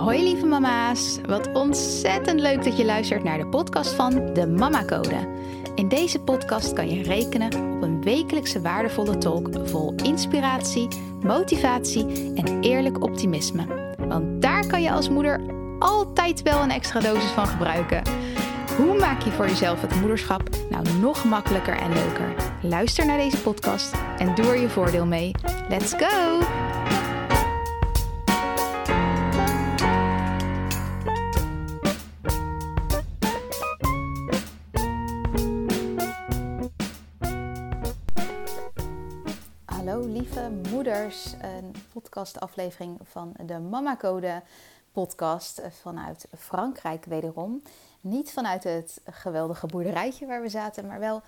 Hoi lieve mama's, wat ontzettend leuk dat je luistert naar de podcast van de Mama Code. In deze podcast kan je rekenen op een wekelijkse waardevolle talk vol inspiratie, motivatie en eerlijk optimisme. Want daar kan je als moeder altijd wel een extra dosis van gebruiken. Hoe maak je voor jezelf het moederschap nou nog makkelijker en leuker? Luister naar deze podcast en doe er je voordeel mee. Let's go! Moeders, een podcastaflevering van de Mama Code podcast vanuit Frankrijk wederom. Niet vanuit het geweldige boerderijtje waar we zaten, maar wel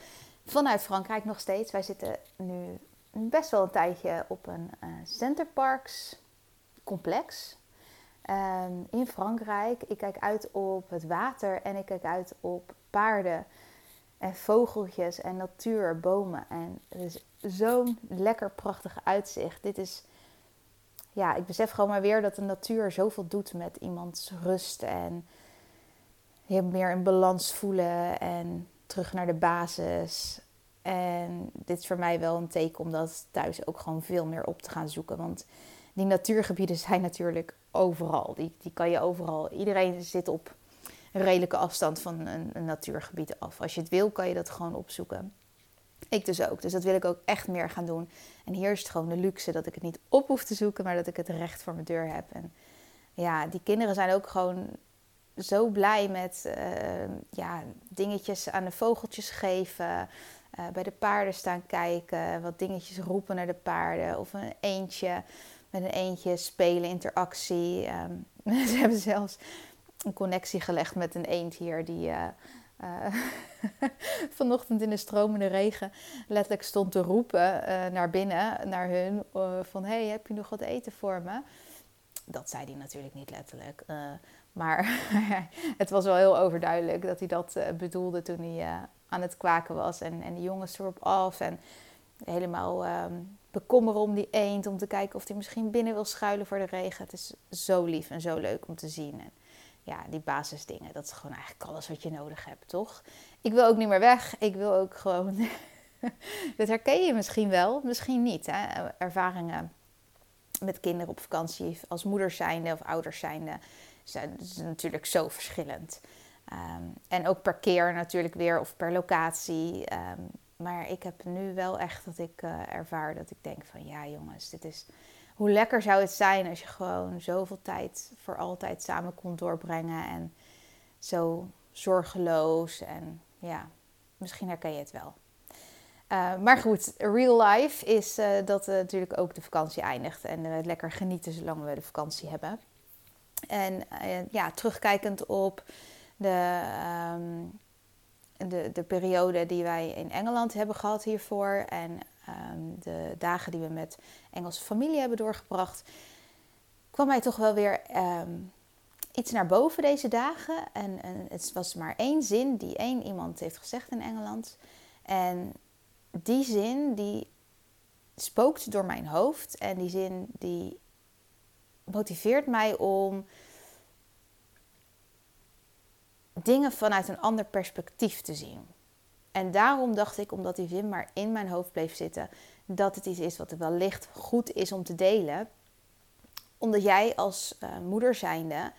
vanuit Frankrijk nog steeds. Wij zitten nu best wel een tijdje op een uh, Centerparks complex ehm, in Frankrijk. Ik kijk uit op het water en ik kijk uit op paarden en vogeltjes en natuur, bomen. En het is zo'n lekker prachtig uitzicht. Dit is, ja, ik besef gewoon maar weer dat de natuur zoveel doet met iemands rust en je meer in balans voelen en terug naar de basis. En dit is voor mij wel een teken om dat thuis ook gewoon veel meer op te gaan zoeken. Want die natuurgebieden zijn natuurlijk overal. Die, die kan je overal. Iedereen zit op een redelijke afstand van een, een natuurgebied af. Als je het wil, kan je dat gewoon opzoeken. Ik dus ook. Dus dat wil ik ook echt meer gaan doen. En hier is het gewoon de luxe dat ik het niet op hoef te zoeken, maar dat ik het recht voor mijn deur heb. En ja, die kinderen zijn ook gewoon zo blij met uh, ja, dingetjes aan de vogeltjes geven. Uh, bij de paarden staan kijken. Wat dingetjes roepen naar de paarden. Of een eentje met een eentje spelen, interactie. Um, ze hebben zelfs een connectie gelegd met een eend hier die uh, uh, vanochtend in de stromende regen letterlijk stond te roepen uh, naar binnen, naar hun, van hey, heb je nog wat eten voor me? Dat zei hij natuurlijk niet letterlijk, maar het was wel heel overduidelijk dat hij dat bedoelde toen hij aan het kwaken was en, en de jongens erop af en helemaal um, bekommeren om die eend, om te kijken of hij misschien binnen wil schuilen voor de regen. Het is zo lief en zo leuk om te zien. En, ja, die basisdingen. Dat is gewoon eigenlijk alles wat je nodig hebt, toch? Ik wil ook niet meer weg. Ik wil ook gewoon. dat herken je misschien wel, misschien niet. Hè? Ervaringen met kinderen op vakantie als moeders zijnde of ouders zijnde zijn natuurlijk zo verschillend. Um, en ook per keer natuurlijk weer of per locatie. Um, maar ik heb nu wel echt dat ik uh, ervaar dat ik denk van ja jongens, dit is hoe lekker zou het zijn als je gewoon zoveel tijd voor altijd samen kon doorbrengen. En zo zorgeloos. En ja, misschien herken je het wel. Uh, maar goed, real life is uh, dat uh, natuurlijk ook de vakantie eindigt. En lekker genieten zolang we de vakantie hebben. En ja, terugkijkend op de, um, de, de periode die wij in Engeland hebben gehad hiervoor. En um, de dagen die we met Engelse familie hebben doorgebracht, kwam mij toch wel weer um, iets naar boven deze dagen. En, en, het was maar één zin die één iemand heeft gezegd in Engeland. En die zin die spookt door mijn hoofd. En die zin die motiveert mij om dingen vanuit een ander perspectief te zien. En daarom dacht ik, omdat die zin maar in mijn hoofd bleef zitten, dat het iets is wat er wellicht goed is om te delen. Omdat jij als uh, moeder zijnde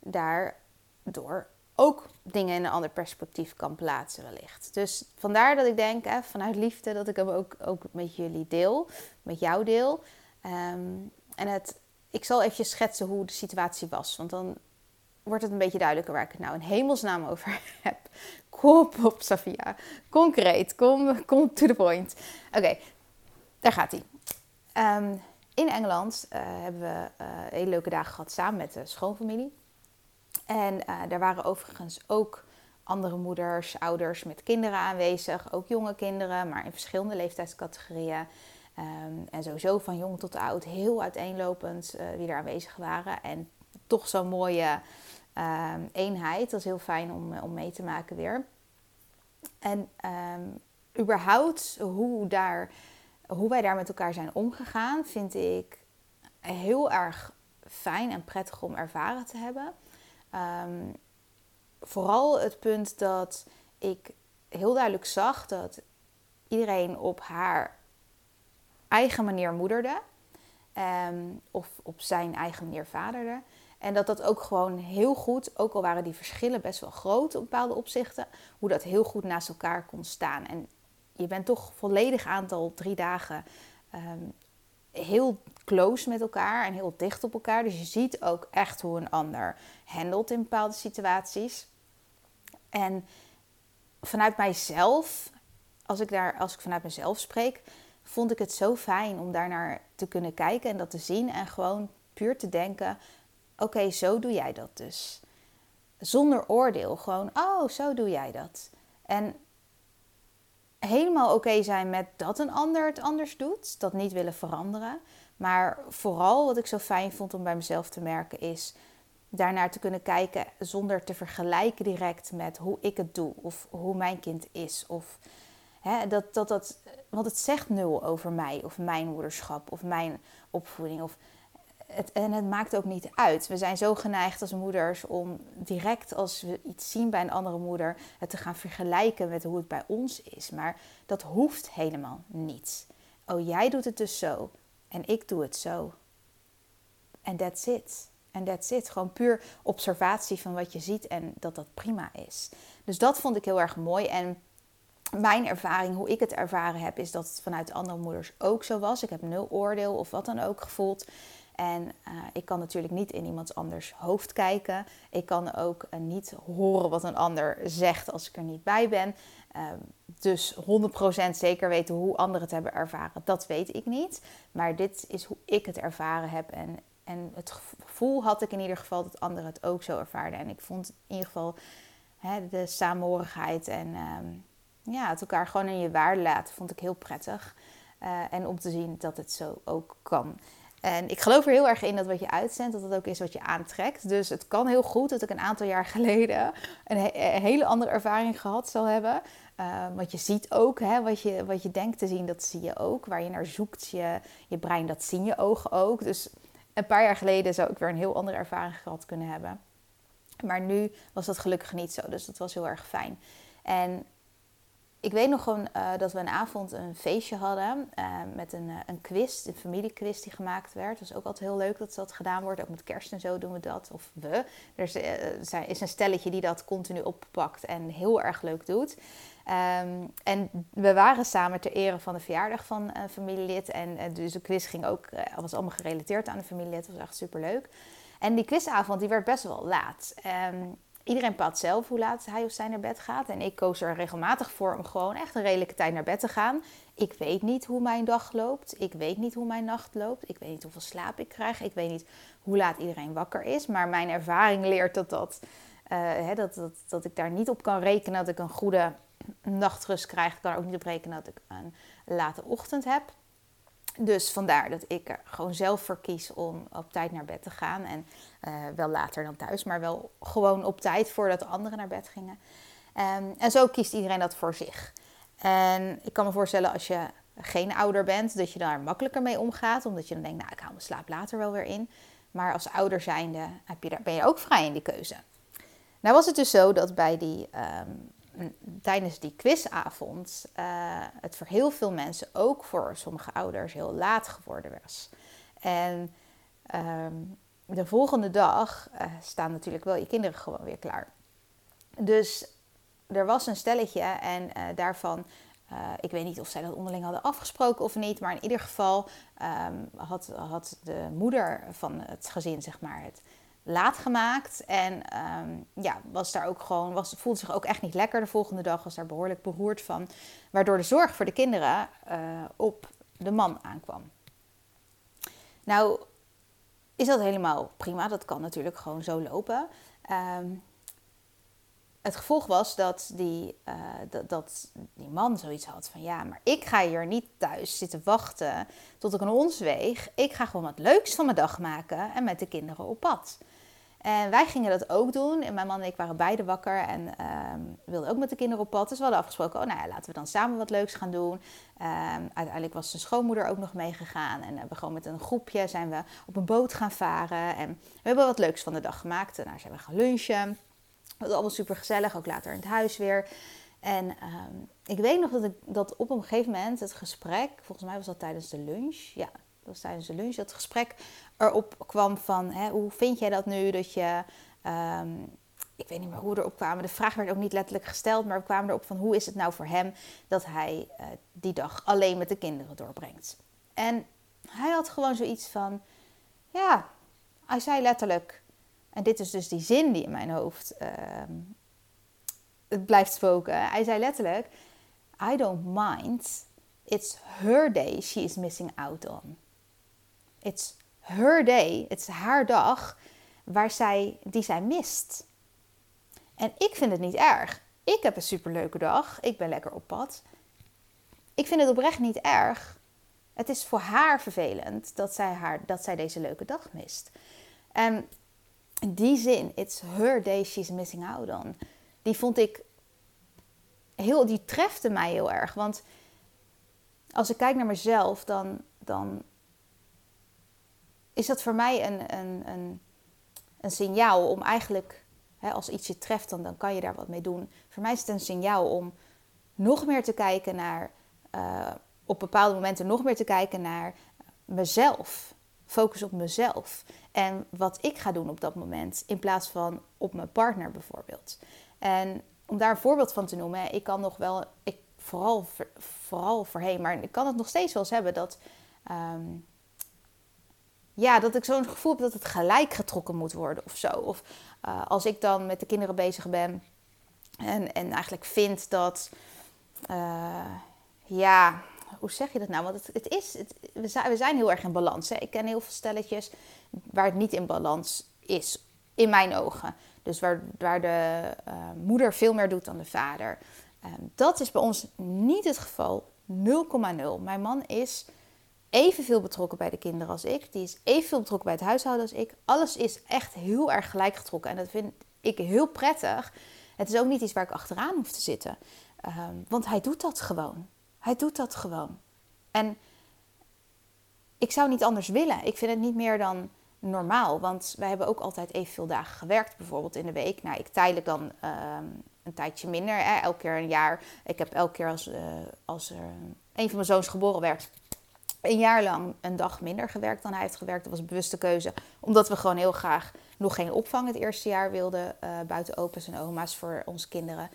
daardoor ook dingen in een ander perspectief kan plaatsen wellicht. Dus vandaar dat ik denk, hè, vanuit liefde, dat ik hem ook, ook met jullie deel, met jou deel. Um, en het, ik zal even schetsen hoe de situatie was, want dan wordt het een beetje duidelijker waar ik het nou in hemelsnaam over heb. Kom op, Safia. Concreet. Kom, kom to the point. Oké, daar gaat hij. Um, in Engeland uh, hebben we uh, hele leuke dagen gehad samen met de schoonfamilie. En uh, daar waren overigens ook andere moeders, ouders met kinderen aanwezig. Ook jonge kinderen, maar in verschillende leeftijdscategorieën. Um, en sowieso van jong tot oud, heel uiteenlopend wie er aanwezig waren. En toch zo'n mooie um, eenheid. Dat is heel fijn om, om mee te maken weer. En um, überhaupt hoe, daar, hoe wij daar met elkaar zijn omgegaan, vind ik heel erg fijn en prettig om ervaren te hebben. Ehm, vooral het punt dat ik heel duidelijk zag dat iedereen op haar eigen manier moederde. Of op zijn eigen manier vaderde. En dat dat ook gewoon heel goed, ook al waren die verschillen best wel groot op bepaalde opzichten, hoe dat heel goed naast elkaar kon staan. En je bent toch volledig aantal drie dagen ehm, heel close met elkaar en heel dicht op elkaar. Dus je ziet ook echt hoe een ander handelt in bepaalde situaties. En vanuit mijzelf, als ik, daar, als ik vanuit mezelf spreek, vond ik het zo fijn om daarnaar te kunnen kijken en dat te zien. En gewoon puur te denken: oké, zo doe jij dat dus. Zonder oordeel, gewoon: oh, zo doe jij dat. En helemaal oké zijn met dat een ander het anders doet, dat niet willen veranderen. Maar vooral wat ik zo fijn vond om bij mezelf te merken is daarnaar te kunnen kijken zonder te vergelijken direct met hoe ik het doe of hoe mijn kind is. Of, hè, dat, dat, dat, want het zegt nul over mij of mijn moederschap of mijn opvoeding. Of, en het maakt ook niet uit. We zijn zo geneigd als moeders om direct als we iets zien bij een andere moeder, het te gaan vergelijken met hoe het bij ons is. Maar dat hoeft helemaal niet. Oh, jij doet het dus zo en ik doe het zo. En that's it. En that's it. Gewoon puur observatie van wat je ziet en dat dat prima is. Dus dat vond ik heel erg mooi. En mijn ervaring, hoe ik het ervaren heb, is dat het vanuit andere moeders ook zo was. Ik heb nul oordeel of wat dan ook gevoeld. En uh, ik kan natuurlijk niet in iemands anders hoofd kijken. Ik kan ook uh, niet horen wat een ander zegt als ik er niet bij ben. Uh, dus 100% zeker weten hoe anderen het hebben ervaren, dat weet ik niet. Maar dit is hoe ik het ervaren heb. En, en het gevoel had ik in ieder geval dat anderen het ook zo ervaarden. En ik vond in ieder geval hè, de saamhorigheid en ehm, ja, het elkaar gewoon in je waarde laten, vond ik heel prettig. Uh, en om te zien dat het zo ook kan. En ik geloof er heel erg in dat wat je uitzendt, dat het ook is wat je aantrekt. Dus het kan heel goed dat ik een aantal jaar geleden een, hele andere ervaring gehad zal hebben. Uh, want je ziet ook, hè, wat, je, wat je denkt te zien, dat zie je ook. Waar je naar zoekt, je, je brein, dat zien je ogen ook. Dus een paar jaar geleden zou ik weer een heel andere ervaring gehad kunnen hebben. Maar nu was dat gelukkig niet zo, dus dat was heel erg fijn. En ik weet nog gewoon uh, dat we een avond een feestje hadden uh, met een, uh, een quiz, een familiequiz die gemaakt werd. Dat is ook altijd heel leuk dat dat gedaan wordt. Ook met kerst en zo doen we dat. Of we. Er is, is een stelletje die dat continu oppakt en heel erg leuk doet. Um, en we waren samen ter ere van de verjaardag van een familielid. En dus de quiz ging ook, was allemaal gerelateerd aan de familielid. Dat was echt super leuk. En die quizavond die werd best wel laat. Um, Iedereen bepaalt zelf hoe laat hij of zij naar bed gaat. En ik koos er regelmatig voor om gewoon echt een redelijke tijd naar bed te gaan. Ik weet niet hoe mijn dag loopt. Ik weet niet hoe mijn nacht loopt. Ik weet niet hoeveel slaap ik krijg. Ik weet niet hoe laat iedereen wakker is. Maar mijn ervaring leert dat, dat, uh, hè, dat, dat, dat ik daar niet op kan rekenen dat ik een goede nachtrust krijg. Ik kan er ook niet op rekenen dat ik een late ochtend heb. Dus vandaar dat ik er gewoon zelf voor kies om op tijd naar bed te gaan. En uh, wel later dan thuis, maar wel gewoon op tijd voordat de anderen naar bed gingen. Um, en zo kiest iedereen dat voor zich. En ik kan me voorstellen als je geen ouder bent, dat je daar makkelijker mee omgaat. Omdat je dan denkt, nou ik haal mijn slaap later wel weer in. Maar als ouder zijnde heb je daar, ben je ook vrij in die keuze. Nou was het dus zo dat bij die um, tijdens die quizavond uh, het voor heel veel mensen, ook voor sommige ouders, heel laat geworden was. En um, de volgende dag uh, staan natuurlijk wel je kinderen gewoon weer klaar. Dus er was een stelletje en uh, daarvan, ik weet niet of zij dat onderling hadden afgesproken of niet, maar in ieder geval um, had, had de moeder van het gezin, zeg maar, het laat gemaakt. En um, ja, was daar ook gewoon, was, voelde zich ook echt niet lekker de volgende dag. Was daar behoorlijk beroerd van. Waardoor de zorg voor de kinderen op de man aankwam. Nou, is dat helemaal prima. Dat kan natuurlijk gewoon zo lopen. Um, het gevolg was dat die, dat, dat, die man zoiets had van ja, maar ik ga hier niet thuis zitten wachten tot ik een ons weeg. Ik ga gewoon wat leuks van mijn dag maken en met de kinderen op pad. En wij gingen dat ook doen. En mijn man en ik waren beide wakker en um, wilden ook met de kinderen op pad. Dus we hadden afgesproken, oh nou ja, laten we dan samen wat leuks gaan doen. Um, uiteindelijk was zijn schoonmoeder ook nog meegegaan. En hebben we gewoon met een groepje zijn we op een boot gaan varen. En we hebben wat leuks van de dag gemaakt. En daar zijn we gaan lunchen. Het was allemaal super gezellig, ook later in het huis weer. En um, ik weet nog dat, ik, dat op een gegeven moment het gesprek, volgens mij was dat tijdens de lunch, ja, was tijdens de lunch, dat gesprek erop kwam van, hè, hoe vind jij dat nu dat je, um, ik weet niet meer hoe we erop kwamen, de vraag werd ook niet letterlijk gesteld, maar we kwamen erop van hoe is het nou voor hem dat hij uh, die dag alleen met de kinderen doorbrengt. En hij had gewoon zoiets van, ja, hij zei letterlijk, en dit is dus die zin die in mijn hoofd uh, het blijft spoken. Hij zei letterlijk, I don't mind. It's her day she is missing out on. It's her day. Het is haar dag waar zij, die zij mist. En ik vind het niet erg. Ik heb een superleuke dag. Ik ben lekker op pad. Ik vind het oprecht niet erg. Het is voor haar vervelend dat zij, haar, dat zij deze leuke dag mist. En die zin, it's her day she's missing out on, die vond ik heel, die trefte mij heel erg. Want als ik kijk naar mezelf, dan, dan is dat voor mij een, een, een, een signaal om eigenlijk, hè, als iets je treft, dan, dan kan je daar wat mee doen. Voor mij is het een signaal om nog meer te kijken naar, uh, op bepaalde momenten nog meer te kijken naar mezelf. Focus op mezelf. En wat ik ga doen op dat moment, in plaats van op mijn partner bijvoorbeeld. En om daar een voorbeeld van te noemen, ik kan nog wel, ik, vooral, vooral voorheen, maar ik kan het nog steeds wel eens hebben dat, um, ja, dat ik zo'n gevoel heb dat het gelijk getrokken moet worden of zo. Of uh, als ik dan met de kinderen bezig ben en, en eigenlijk vind dat, uh, ja, hoe zeg je dat nou? Want het, het is, we, zijn, we zijn heel erg in balans. Hè? Ik ken heel veel stelletjes waar het niet in balans is, in mijn ogen. Dus waar, waar de uh, moeder veel meer doet dan de vader. Uh, dat is bij ons niet het geval. 0,0. Mijn man is evenveel betrokken bij de kinderen als ik. Die is evenveel betrokken bij het huishouden als ik. Alles is echt heel erg gelijk getrokken. En dat vind ik heel prettig. Het is ook niet iets waar ik achteraan hoef te zitten. Uh, want hij doet dat gewoon. Hij doet dat gewoon. En ik zou niet anders willen. Ik vind het niet meer dan normaal. Want wij hebben ook altijd evenveel dagen gewerkt, bijvoorbeeld in de week. Nou, ik tijdelijk dan uh, een tijdje minder, hè, elke keer een jaar. Ik heb elke keer als, uh, als er een van mijn zoons geboren werd, een jaar lang een dag minder gewerkt dan hij heeft gewerkt. Dat was een bewuste keuze, omdat we gewoon heel graag nog geen opvang het eerste jaar wilden uh, buiten opa's en oma's voor onze kinderen.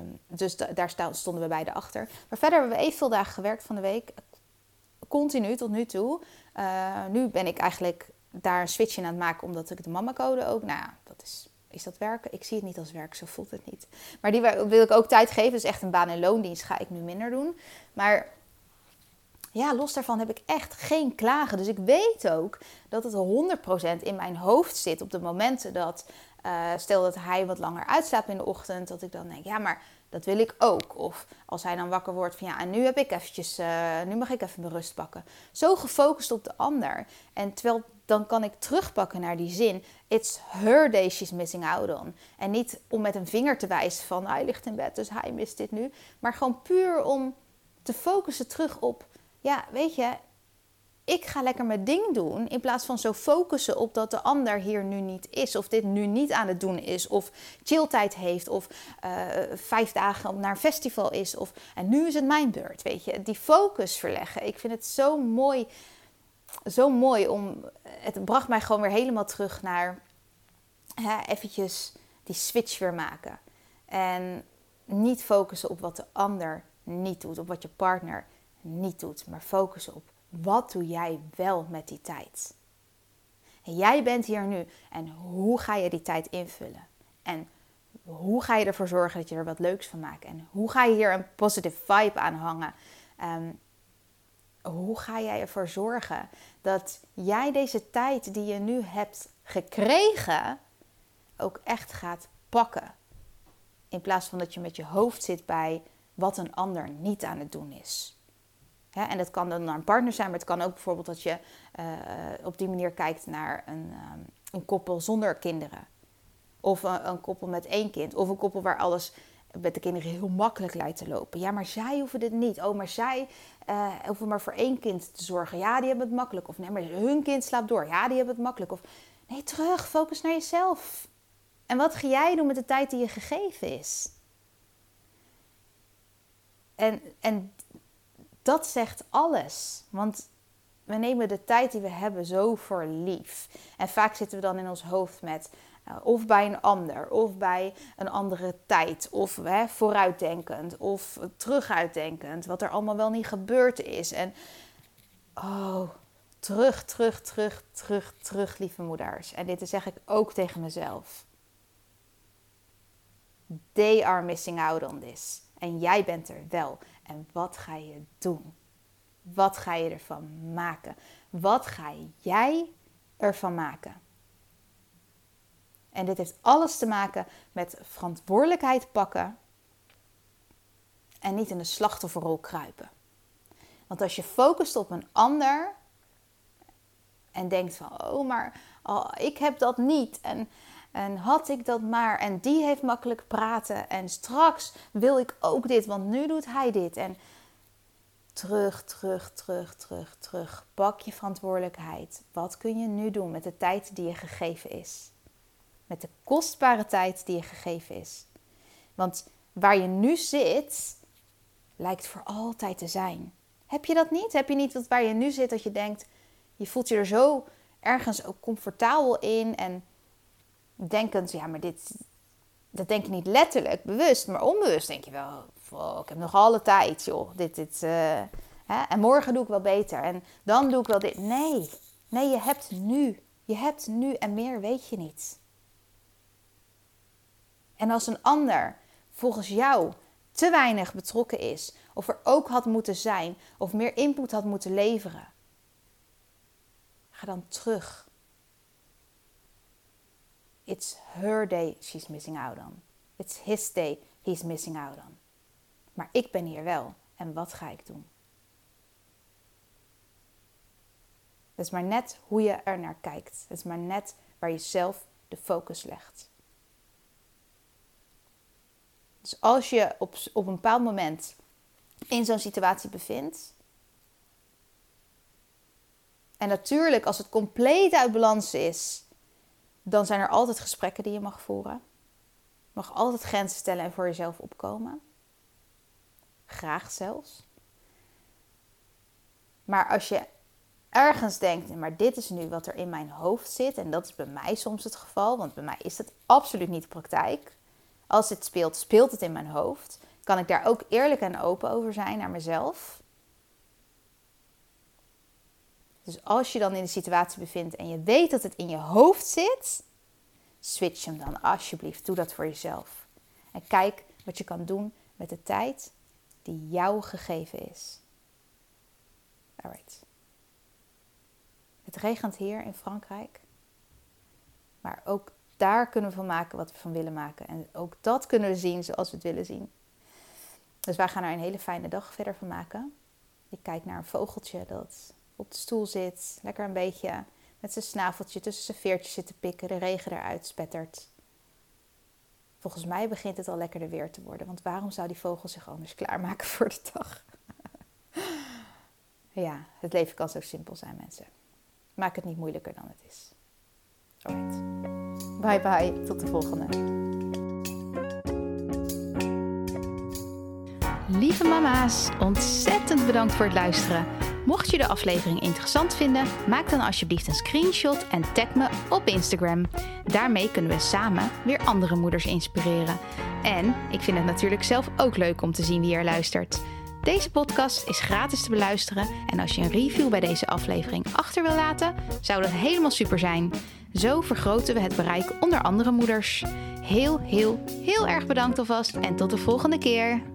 Um, dus daar stonden we beide achter. Maar verder hebben we evenveel dagen gewerkt van de week, continu tot nu toe. Uh, nu ben ik eigenlijk daar een switch in aan het maken, omdat ik de mama-code ook, nou ja, dat is, is dat werken? Ik zie het niet als werk, zo voelt het niet. Maar die wil ik ook tijd geven, dus echt een baan- en loondienst ga ik nu minder doen. Maar ja, los daarvan heb ik echt geen klagen. Dus ik weet ook dat het 100% in mijn hoofd zit op de momenten dat, uh, stel dat hij wat langer uitslaapt in de ochtend, dat ik dan denk, ja, maar dat wil ik ook. Of als hij dan wakker wordt van ja, en nu heb ik eventjes, uh, nu mag ik even mijn rust pakken. Zo gefocust op de ander. En terwijl dan kan ik terugpakken naar die zin. It's her day she's missing out on. En niet om met een vinger te wijzen van hij ligt in bed, dus hij mist dit nu. Maar gewoon puur om te focussen terug op, ja, weet je, ik ga lekker mijn ding doen. In plaats van zo focussen op dat de ander hier nu niet is. Of dit nu niet aan het doen is. Of chilltijd heeft. Of uh, vijf dagen naar een festival is. Of en nu is het mijn beurt. Weet je, die focus verleggen. Ik vind het zo mooi. Zo mooi om. Het bracht mij gewoon weer helemaal terug naar. Hè, eventjes die switch weer maken. En niet focussen op wat de ander niet doet. Op wat je partner niet doet. Maar focussen op wat doe jij wel met die tijd? En jij bent hier nu en hoe ga je die tijd invullen? En hoe ga je ervoor zorgen dat je er wat leuks van maakt? En hoe ga je hier een positive vibe aan hangen? Um, hoe ga jij ervoor zorgen dat jij deze tijd die je nu hebt gekregen ook echt gaat pakken? In plaats van dat je met je hoofd zit bij wat een ander niet aan het doen is en dat kan dan naar een partner zijn, maar het kan ook bijvoorbeeld dat je uh, op die manier kijkt naar een, um, een koppel zonder kinderen. Of een, koppel met één kind. Of een koppel waar alles met de kinderen heel makkelijk lijkt te lopen. Ja, maar zij hoeven dit niet. Oh, maar zij uh, hoeven maar voor één kind te zorgen. Ja, die hebben het makkelijk. Of nee, maar hun kind slaapt door. Ja, die hebben het makkelijk. Of nee, terug. Focus naar jezelf. En wat ga jij doen met de tijd die je gegeven is? En, en dat zegt alles. Want we nemen de tijd die we hebben zo voor lief. En vaak zitten we dan in ons hoofd met uh, of bij een ander, of bij een andere tijd, of hè, vooruitdenkend, of teruguitdenkend, wat er allemaal wel niet gebeurd is. En oh, terug, terug, terug, terug, terug, lieve moeders. En dit zeg ik ook tegen mezelf. They are missing out on this. En jij bent er wel. En wat ga je doen? Wat ga je ervan maken? Wat ga jij ervan maken? En dit heeft alles te maken met verantwoordelijkheid pakken en niet in de slachtofferrol kruipen. Want als je focust op een ander en denkt van, oh maar oh, ik heb dat niet en, en had ik dat maar en die heeft makkelijk praten en straks wil ik ook dit, want nu doet hij dit. En terug, terug, terug, terug, terug. Pak je verantwoordelijkheid. Wat kun je nu doen met de tijd die je gegeven is? Met de kostbare tijd die je gegeven is. Want waar je nu zit, lijkt voor altijd te zijn. Heb je dat niet? Heb je niet dat waar je nu zit, dat je denkt, je voelt je er zo ergens ook comfortabel in en denkend, ja, maar dit, dat denk je niet letterlijk, bewust, maar onbewust denk je wel, oh, ik heb nog alle tijd, joh. Dit, dit, uh, hè? En morgen doe ik wel beter. En dan doe ik wel dit. Nee, nee, je hebt nu. Je hebt nu en meer weet je niet. En als een ander volgens jou te weinig betrokken is, of er ook had moeten zijn, of meer input had moeten leveren, ga dan terug. It's her day she's missing out on. It's his day he's missing out on. Maar ik ben hier wel. En wat ga ik doen? Het is maar net hoe je er naar kijkt. Het is maar net waar je zelf de focus legt. Dus als je op, op een bepaald moment in zo'n situatie bevindt. En natuurlijk, als het compleet uit balans is, dan zijn er altijd gesprekken die je mag voeren. Je mag altijd grenzen stellen en voor jezelf opkomen. Graag zelfs. Maar als je ergens denkt, maar dit is nu wat er in mijn hoofd zit, en dat is bij mij soms het geval, want bij mij is dat absoluut niet de praktijk. Als dit speelt, speelt het in mijn hoofd. Kan ik daar ook eerlijk en open over zijn naar mezelf? Dus als je dan in de situatie bevindt en je weet dat het in je hoofd zit, switch hem dan alsjeblieft. Doe dat voor jezelf. En kijk wat je kan doen met de tijd die jou gegeven is. Alright. Het regent hier in Frankrijk. Maar ook daar kunnen we van maken wat we van willen maken. En ook dat kunnen we zien zoals we het willen zien. Dus wij gaan er een hele fijne dag verder van maken. Ik kijk naar een vogeltje dat op de stoel zit. Lekker een beetje met zijn snaveltje tussen zijn veertjes zit te pikken. De regen eruit spettert. Volgens mij begint het al lekkerder weer te worden. Want waarom zou die vogel zich anders klaarmaken voor de dag? ja, het leven kan zo simpel zijn, mensen. Maak het niet moeilijker dan het is. Alright. Bye bye. Tot de volgende. Lieve mama's, ontzettend bedankt voor het luisteren. Mocht je de aflevering interessant vinden, maak dan alsjeblieft een screenshot en tag me op Instagram. Daarmee kunnen we samen weer andere moeders inspireren. En ik vind het natuurlijk zelf ook leuk om te zien wie er luistert. Deze podcast is gratis te beluisteren en als je een review bij deze aflevering achter wil laten, zou dat helemaal super zijn. Zo vergroten we het bereik onder andere moeders. Heel, heel, heel erg bedankt alvast en tot de volgende keer.